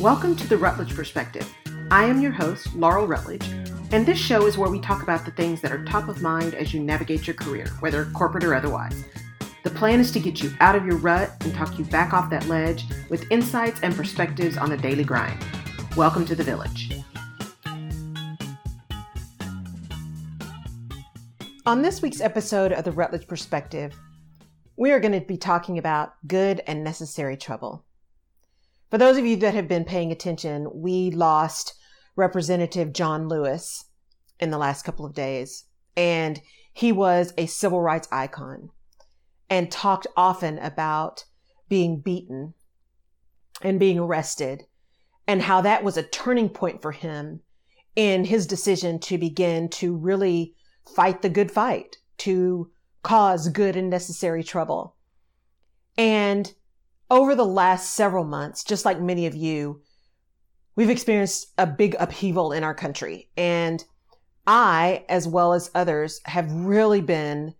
Welcome to the Rutledge Perspective. I am your host, Laurel Rutledge, and this show is where we talk about the things that are top of mind as you navigate your career, whether corporate or otherwise. The plan is to get you out of your rut and talk you back off that ledge with insights and perspectives on the daily grind. Welcome to the village. On this week's episode of the Rutledge Perspective, we are going to be talking about good and necessary trouble. For those of you that have been paying attention, we lost Representative John Lewis in the last couple of days, and he was a civil rights icon and talked often about being beaten and being arrested and how that was a turning point for him in his decision to begin to really fight the good fight, to cause good and necessary trouble. And over the last several months, just like many of you, we've experienced a big upheaval in our country. And I, as well as others, have really been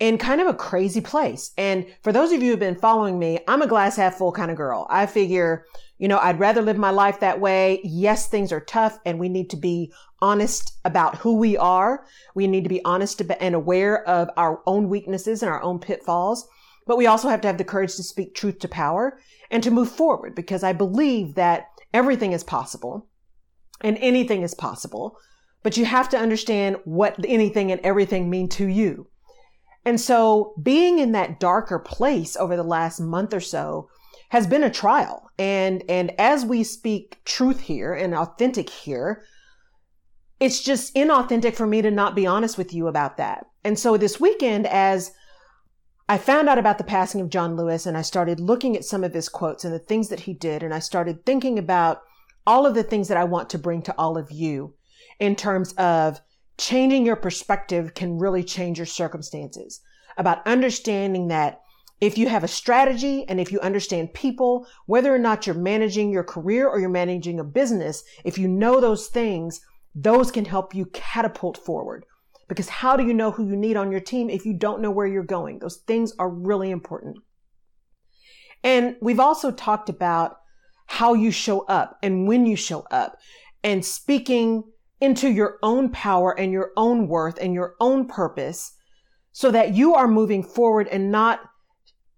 in kind of a crazy place. And for those of you who've been following me, I'm a glass half full kind of girl. I figure, you know, I'd rather live my life that way. Yes, things are tough and we need to be honest about who we are. We need to be honest and aware of our own weaknesses and our own pitfalls. But we also have to have the courage to speak truth to power and to move forward because I believe that everything is possible and anything is possible. But you have to understand what anything and everything mean to you. And so being in that darker place over the last month or so has been a trial. And, and as we speak truth here and authentic here, it's just inauthentic for me to not be honest with you about that. And so this weekend, as I found out about the passing of John Lewis and I started looking at some of his quotes and the things that he did. And I started thinking about all of the things that I want to bring to all of you in terms of changing your perspective can really change your circumstances about understanding that if you have a strategy and if you understand people, whether or not you're managing your career or you're managing a business, if you know those things, those can help you catapult forward. Because how do you know who you need on your team if you don't know where you're going? Those things are really important. And we've also talked about how you show up and when you show up and speaking into your own power and your own worth and your own purpose so that you are moving forward and not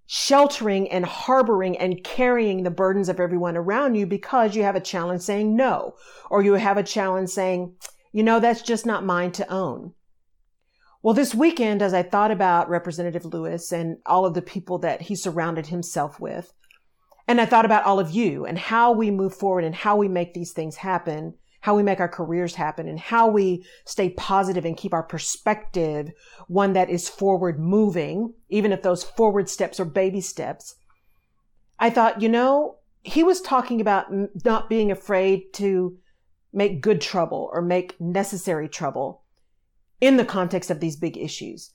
sheltering and harboring and carrying the burdens of everyone around you because you have a challenge saying no, or you have a challenge saying, you know, that's just not mine to own. Well, this weekend, as I thought about Representative Lewis and all of the people that he surrounded himself with, and I thought about all of you and how we move forward and how we make these things happen, how we make our careers happen, and how we stay positive and keep our perspective one that is forward moving, even if those forward steps are baby steps. I thought, you know, he was talking about not being afraid to make good trouble or make necessary trouble in the context of these big issues,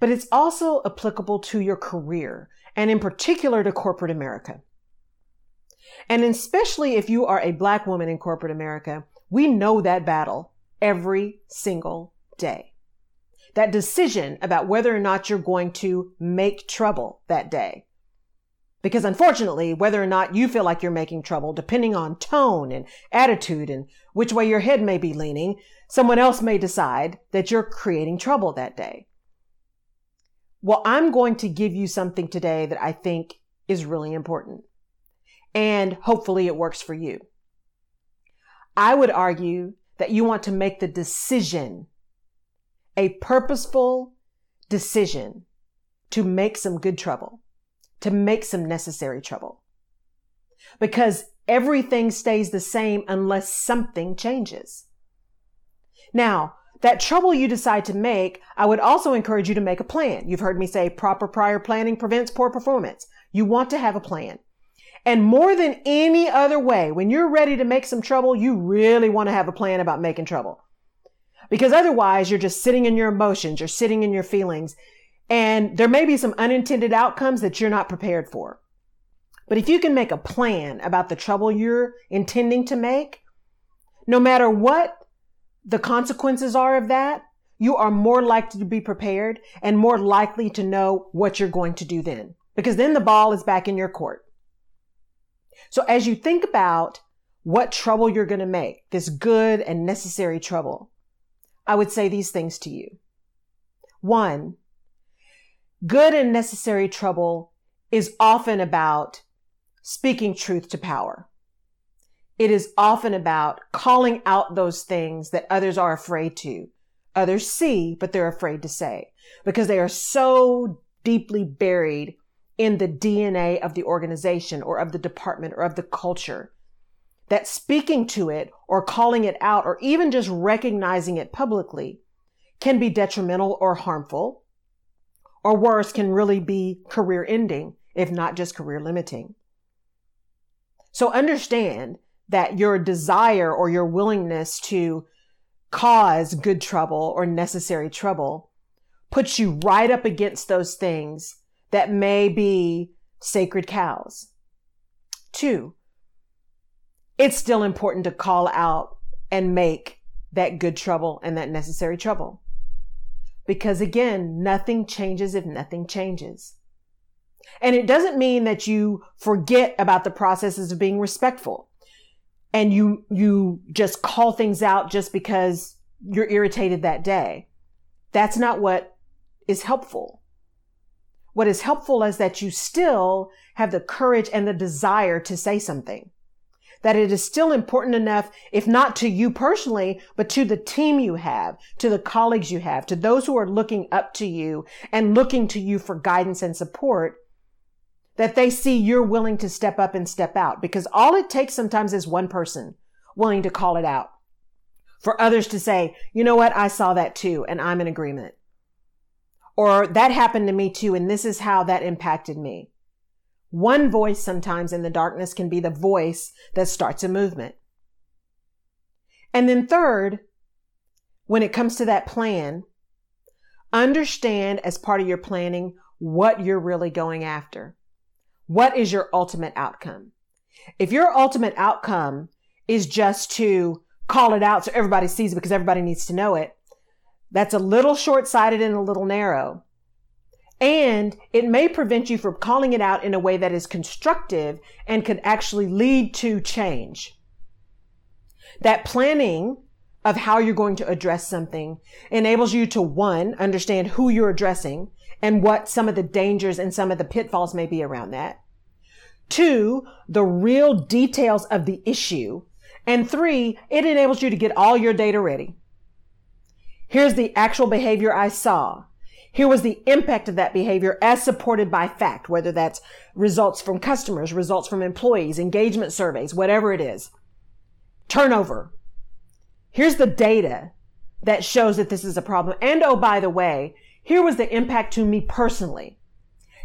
but it's also applicable to your career and in particular to corporate America. And especially if you are a black woman in corporate America, we know that battle every single day. That decision about whether or not you're going to make trouble that day. Because unfortunately, whether or not you feel like you're making trouble, depending on tone and attitude and which way your head may be leaning, someone else may decide that you're creating trouble that day. Well, I'm going to give you something today that I think is really important. And hopefully it works for you. I would argue that you want to make the decision, a purposeful decision to make some good trouble, to make some necessary trouble. Because everything stays the same unless something changes. Now, that trouble you decide to make, I would also encourage you to make a plan. You've heard me say proper prior planning prevents poor performance. You want to have a plan. And more than any other way, when you're ready to make some trouble, you really want to have a plan about making trouble. Because otherwise, you're just sitting in your emotions, you're sitting in your feelings, and there may be some unintended outcomes that you're not prepared for. But if you can make a plan about the trouble you're intending to make, no matter what the consequences are of that, you are more likely to be prepared and more likely to know what you're going to do then. Because then the ball is back in your court. So as you think about what trouble you're going to make, this good and necessary trouble, I would say these things to you. One, good and necessary trouble is often about speaking truth to power. It is often about calling out those things that others are afraid to. Others see, but they're afraid to say because they are so deeply buried in the DNA of the organization or of the department or of the culture that speaking to it or calling it out or even just recognizing it publicly can be detrimental or harmful, or worse, can really be career ending, if not just career limiting. So understand that your desire or your willingness to cause good trouble or necessary trouble puts you right up against those things that may be sacred cows. Two, it's still important to call out and make that good trouble and that necessary trouble. Because again, nothing changes if nothing changes. And it doesn't mean that you forget about the processes of being respectful and you, you just call things out just because you're irritated that day. That's not what is helpful. What is helpful is that you still have the courage and the desire to say something that it is still important enough, if not to you personally, but to the team you have, to the colleagues you have, to those who are looking up to you and looking to you for guidance and support, that they see you're willing to step up and step out. Because all it takes sometimes is one person willing to call it out for others to say, you know what? I saw that too, and I'm in agreement. Or that happened to me too, and this is how that impacted me. One voice sometimes in the darkness can be the voice that starts a movement. And then third, when it comes to that plan, understand as part of your planning what you're really going after. What is your ultimate outcome? If your ultimate outcome is just to call it out so everybody sees it because everybody needs to know it, that's a little short sighted and a little narrow. And it may prevent you from calling it out in a way that is constructive and could actually lead to change. That planning of how you're going to address something enables you to one, understand who you're addressing and what some of the dangers and some of the pitfalls may be around that. Two, the real details of the issue. And three, it enables you to get all your data ready. Here's the actual behavior I saw. Here was the impact of that behavior as supported by fact, whether that's results from customers, results from employees, engagement surveys, whatever it is. Turnover. Here's the data that shows that this is a problem. And oh, by the way, here was the impact to me personally.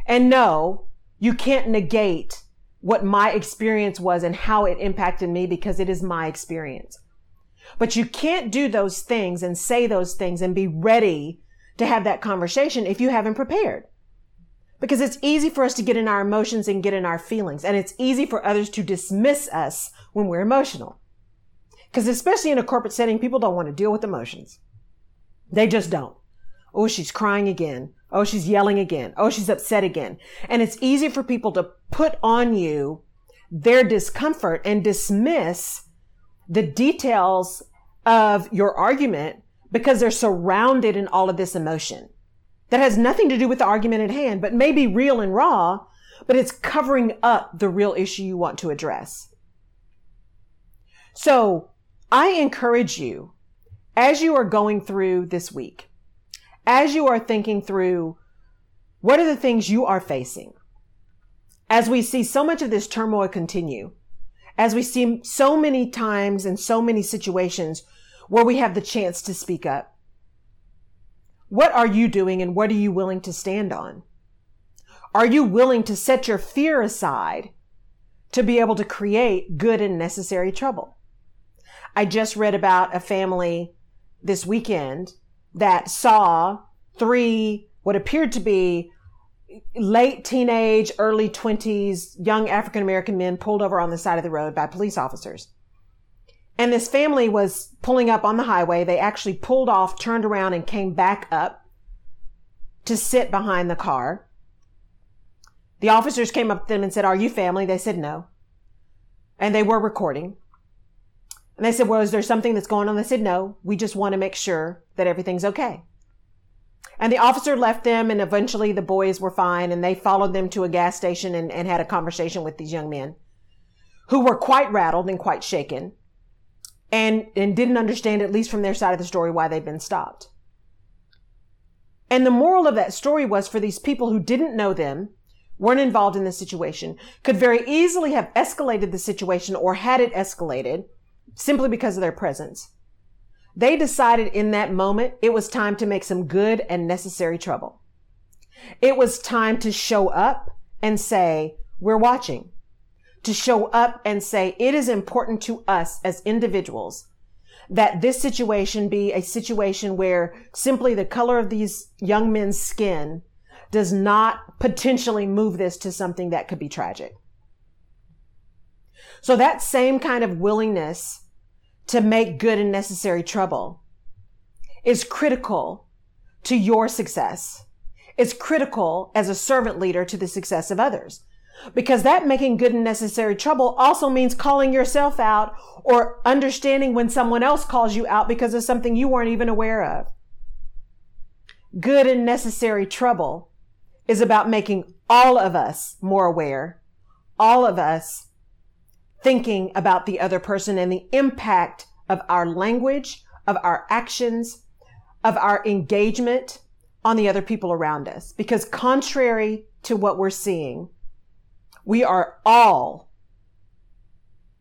And no, you can't negate what my experience was and how it impacted me because it is my experience. But you can't do those things and say those things and be ready to have that conversation if you haven't prepared. Because it's easy for us to get in our emotions and get in our feelings. And it's easy for others to dismiss us when we're emotional. Because especially in a corporate setting, people don't want to deal with emotions. They just don't. Oh, she's crying again. Oh, she's yelling again. Oh, she's upset again. And it's easy for people to put on you their discomfort and dismiss the details of your argument because they're surrounded in all of this emotion that has nothing to do with the argument at hand, but may be real and raw, but it's covering up the real issue you want to address. So I encourage you as you are going through this week, as you are thinking through what are the things you are facing, as we see so much of this turmoil continue, as we see so many times and so many situations where we have the chance to speak up. What are you doing and what are you willing to stand on? Are you willing to set your fear aside to be able to create good and necessary trouble? I just read about a family this weekend that saw three, what appeared to be late teenage, early 20s young African American men pulled over on the side of the road by police officers. And this family was pulling up on the highway. They actually pulled off, turned around, and came back up to sit behind the car. The officers came up to them and said, Are you family? They said no. and they were recording. And they said, well, is there something that's going on? They said, no, we just want to make sure that everything's okay. And the officer left them and eventually the boys were fine and they followed them to a gas station and, and had a conversation with these young men who were quite rattled and quite shaken and, and didn't understand, at least from their side of the story, why they'd been stopped. And the moral of that story was for these people who didn't know them, weren't involved in the situation, could very easily have escalated the situation or had it escalated simply because of their presence. They decided in that moment it was time to make some good and necessary trouble. It was time to show up and say, we're watching. To show up and say, it is important to us as individuals that this situation be a situation where simply the color of these young men's skin does not potentially move this to something that could be tragic. So that same kind of willingness to make good and necessary trouble is critical to your success. It's critical as a servant leader to the success of others. Because that making good and necessary trouble also means calling yourself out or understanding when someone else calls you out because of something you weren't even aware of. Good and necessary trouble is about making all of us more aware, all of us thinking about the other person and the impact of our language, of our actions, of our engagement on the other people around us. Because contrary to what we're seeing, we are all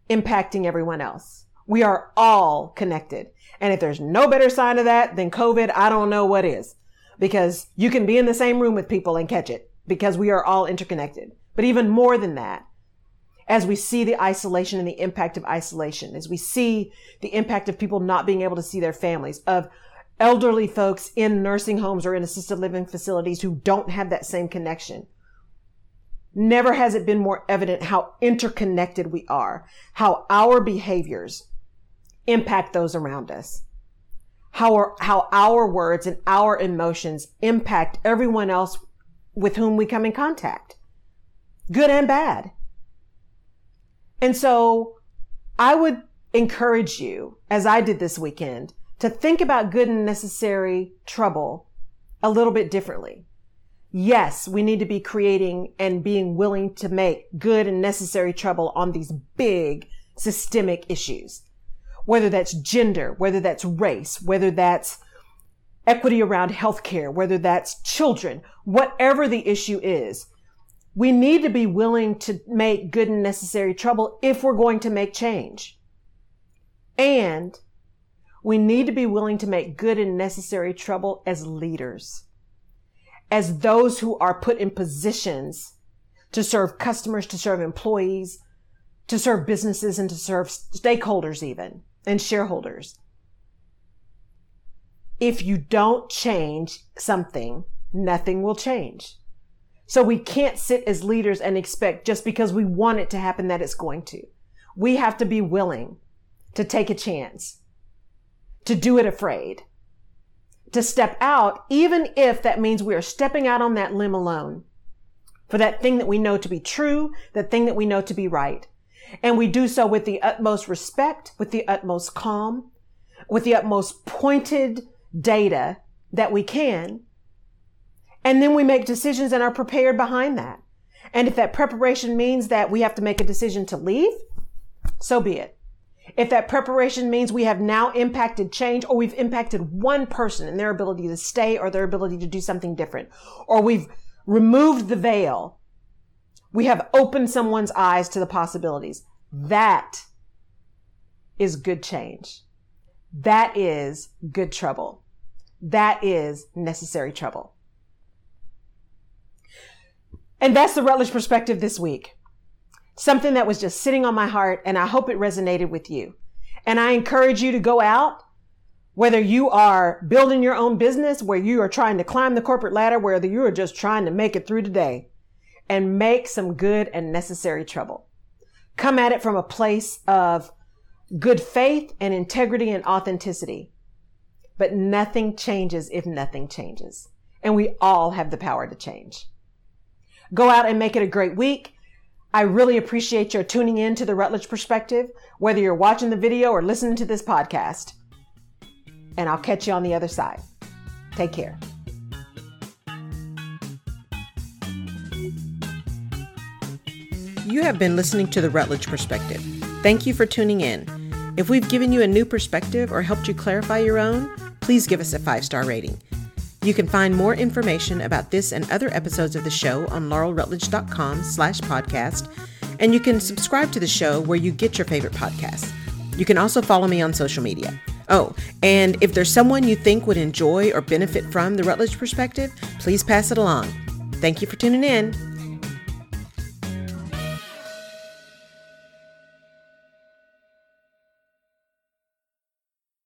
impacting everyone else. We are all connected. And if there's no better sign of that than COVID, I don't know what is. Because you can be in the same room with people and catch it because we are all interconnected. But even more than that, as we see the isolation and the impact of isolation, as we see the impact of people not being able to see their families, of elderly folks in nursing homes or in assisted living facilities who don't have that same connection. Never has it been more evident how interconnected we are, how our behaviors impact those around us, how our, how our words and our emotions impact everyone else with whom we come in contact, good and bad. And so I would encourage you, as I did this weekend, to think about good and necessary trouble a little bit differently. Yes, we need to be creating and being willing to make good and necessary trouble on these big systemic issues. Whether that's gender, whether that's race, whether that's equity around healthcare, whether that's children, whatever the issue is, we need to be willing to make good and necessary trouble if we're going to make change. And we need to be willing to make good and necessary trouble as leaders, as those who are put in positions to serve customers, to serve employees, to serve businesses, and to serve stakeholders even, and shareholders. If you don't change something, nothing will change. So we can't sit as leaders and expect just because we want it to happen that it's going to. We have to be willing to take a chance, to do it afraid, to step out, even if that means we are stepping out on that limb alone for that thing that we know to be true, that thing that we know to be right. And we do so with the utmost respect, with the utmost calm, with the utmost pointed data that we can and then we make decisions and are prepared behind that. And if that preparation means that we have to make a decision to leave, so be it. If that preparation means we have now impacted change or we've impacted one person and their ability to stay or their ability to do something different, or we've removed the veil, we have opened someone's eyes to the possibilities. That is good change. That is good trouble. That is necessary trouble. And that's the Rutledge perspective this week. Something that was just sitting on my heart, and I hope it resonated with you. And I encourage you to go out, whether you are building your own business, where you are trying to climb the corporate ladder, whether you are just trying to make it through today, and make some good and necessary trouble. Come at it from a place of good faith and integrity and authenticity. But nothing changes if nothing changes. And we all have the power to change. Go out and make it a great week. I really appreciate your tuning in to the Rutledge Perspective, whether you're watching the video or listening to this podcast. And I'll catch you on the other side. Take care. You have been listening to the Rutledge Perspective. Thank you for tuning in. If we've given you a new perspective or helped you clarify your own, please give us a five star rating. You can find more information about this and other episodes of the show on laurelrutledge.com slash podcast, and you can subscribe to the show where you get your favorite podcasts. You can also follow me on social media. Oh, and if there's someone you think would enjoy or benefit from the Rutledge perspective, please pass it along. Thank you for tuning in.